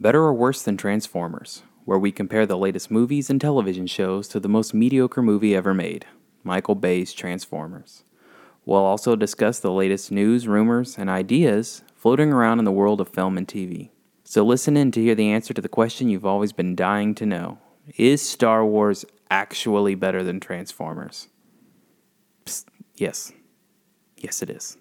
Better or Worse Than Transformers, where we compare the latest movies and television shows to the most mediocre movie ever made, Michael Bay's Transformers. We'll also discuss the latest news, rumors, and ideas floating around in the world of film and TV. So listen in to hear the answer to the question you've always been dying to know Is Star Wars actually better than Transformers? Psst, yes. Yes, it is.